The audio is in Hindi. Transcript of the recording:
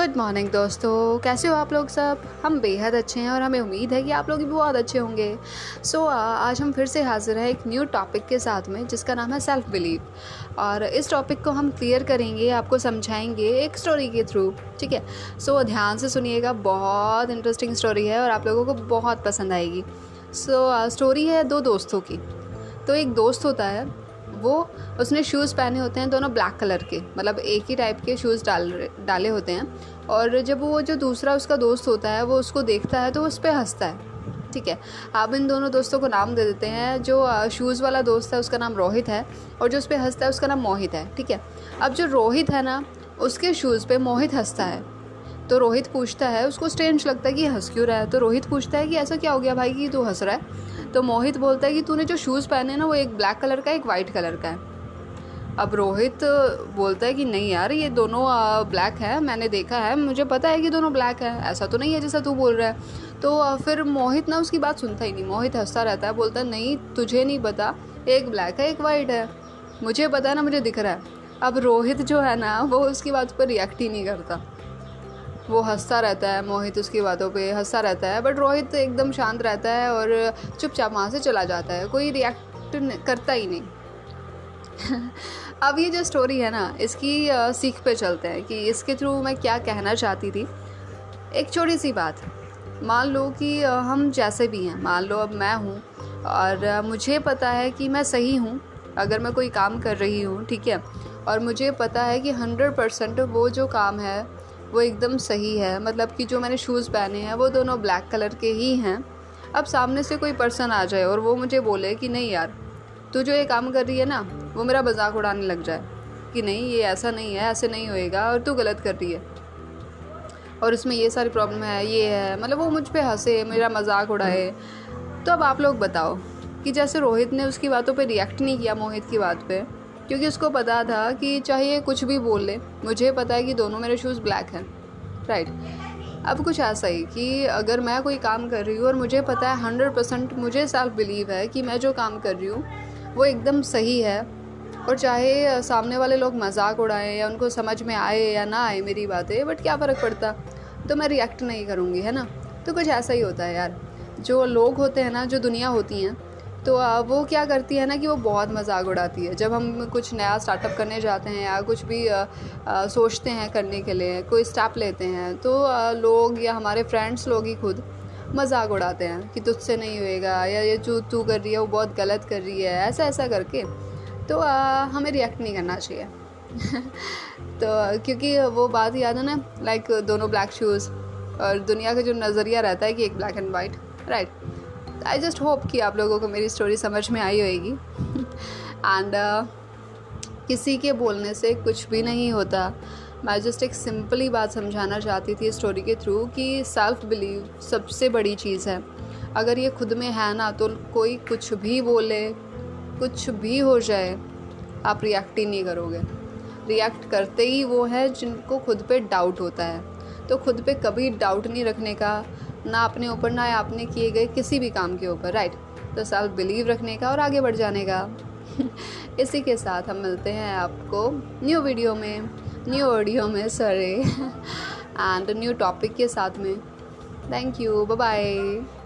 गुड मॉर्निंग दोस्तों। कैसे हो आप लोग सब? हम बेहद अच्छे हैं और हमें उम्मीद है कि आप लोग भी बहुत अच्छे होंगे। सो so, आज हम फिर से हाजिर हैं एक न्यू टॉपिक के साथ में जिसका नाम है सेल्फ बिलीव और इस टॉपिक को हम क्लियर करेंगे आपको समझाएँगे एक स्टोरी के थ्रू ठीक है? सो so, ध्यान से सुनिएगा बहुत इंटरेस्टिंग स्टोरी है और आप लोगों को बहुत पसंद आएगी। सो so, स्टोरी है दो दोस्तों की। तो एक दोस्त होता है वो उसने शूज़ पहने होते हैं दोनों ब्लैक कलर के मतलब एक ही टाइप के शूज़ डाल, डाले होते हैं। और जब वो जो दूसरा उसका दोस्त होता है, वो उसको देखता है तो उस पर हंसता है। ठीक है? आप इन दोनों दोस्तों को नाम दे देते हैं, जो शूज़ वाला दोस्त है, उसका नाम रोहित है, और जो उस पर हंसता है, उसका नाम मोहित है। ठीक है? अब जो रोहित है ना, उसके शूज़ पे मोहित हंसता है। तो रोहित पूछता है, उसको स्ट्रेंज लगता है कि हंस क्यों रहा है? तो रोहित पूछता है कि ऐसा क्या हो गया भाई कि तू हंस रहा है? तो मोहित बोलता है कि तूने जो शूज़ पहने ना, वो एक ब्लैक कलर का एक वाइट कलर का है। अब रोहित बोलता है कि नहीं यार, ये दोनों ब्लैक है, मैंने देखा है, मुझे पता है कि दोनों ब्लैक है, ऐसा तो नहीं है जैसा तू बोल रहा है। तो फिर मोहित ना उसकी बात सुनता ही नहीं, मोहित हंसता रहता है, बोलता है, नहीं, तुझे नहीं पता, एक ब्लैक है, एक वाइट है, मुझे पता है ना, मुझे दिख रहा है। अब रोहित जो है ना, वो उसकी बात पर रिएक्ट ही नहीं करता। वो हंसता रहता है, मोहित उसकी बातों पे हंसता रहता है बट रोहित एकदम शांत रहता है और चुपचाप वहाँ से चला जाता है। कोई रिएक्ट करता ही नहीं। अब ये जो स्टोरी है ना, इसकी सीख पे चलते हैं कि इसके थ्रू मैं क्या कहना चाहती थी। एक छोटी सी बात, मान लो कि हम जैसे भी हैं, मान लो अब मैं हूँ और मुझे पता है कि मैं सही हूँ, अगर मैं कोई काम कर रही हूँ, ठीक है? और मुझे पता है कि हंड्रेड परसेंट वो जो काम है वो एकदम सही है। मतलब कि जो मैंने शूज़ पहने हैं, वो दोनों ब्लैक कलर के ही हैं। अब सामने से कोई पर्सन आ जाए और वो मुझे बोले कि नहीं यार, तू जो ये काम कर रही है ना, वो मेरा मज़ाक उड़ाने लग जाए कि नहीं, ये ऐसा नहीं है, ऐसे नहीं होएगा और तू गलत कर रही है। और इसमें ये सारी प्रॉब्लम है, ये है मतलब वो मुझ पर हंसे, मेरा मज़ाक उड़ाए। तो अब आप लोग बताओ कि जैसे रोहित ने उसकी बातों पे रिएक्ट नहीं किया, मोहित की बात पे क्योंकि उसको पता था कि चाहे कुछ भी बोल ले। मुझे पता है कि दोनों मेरे शूज़ ब्लैक हैं। राइट अब कुछ ऐसा ही कि अगर मैं कोई काम कर रही हूँ और मुझे पता है हंड्रेड परसेंट मुझे सेल्फ बिलीव है कि मैं जो काम कर रही हूँ, वो एकदम सही है। और चाहे सामने वाले लोग मज़ाक उड़ाएँ या उनको समझ में आए या ना आए मेरी बातें बट क्या फ़र्क पड़ता? तो मैं रिएक्ट नहीं करूँगी, है ना? तो कुछ ऐसा ही होता है यार। जो लोग होते हैं ना, जो दुनिया होती हैं तो वो क्या करती है ना कि वो बहुत मज़ाक उड़ाती है। जब हम कुछ नया स्टार्टअप करने जाते हैं या कुछ भी आ, आ, सोचते हैं करने के लिए कोई स्टेप लेते हैं तो आ, लोग या हमारे फ्रेंड्स लोग ही खुद मज़ाक उड़ाते हैं कि तुझसे नहीं होएगा या ये जो तू कर रही है वो बहुत गलत कर रही है ऐसा ऐसा करके। तो आ, हमें रिएक्ट नहीं करना चाहिए। तो क्योंकि वो बात याद है ना लाइक दोनों ब्लैक शूज़ और दुनिया का जो नज़रिया रहता है कि एक black and white right I just hope कि आप लोगों को मेरी स्टोरी समझ में आई होएगी। एंड uh, किसी के बोलने से कुछ भी नहीं होता। मैं जस्ट एक सिंपली बात समझाना चाहती थी स्टोरी के थ्रू कि सेल्फ बिलीव सबसे बड़ी चीज़ है। अगर ये खुद में है ना तो कोई कुछ भी बोले कुछ भी हो जाए आप रिएक्ट ही नहीं करोगे। रिएक्ट करते ही वो है जिनको खुद पे डाउट होता है। तो खुद पे कभी डाउट नहीं रखने का। ना अपने ऊपर, ना आपने किए गए किसी भी काम के ऊपर राइट तो सेल्फ बिलीव रखने का और आगे बढ़ जाने का। इसी के साथ हम मिलते हैं आपको न्यू वीडियो में न्यू ऑडियो में सॉरी एंड न्यू टॉपिक के साथ में। Thank you bye bye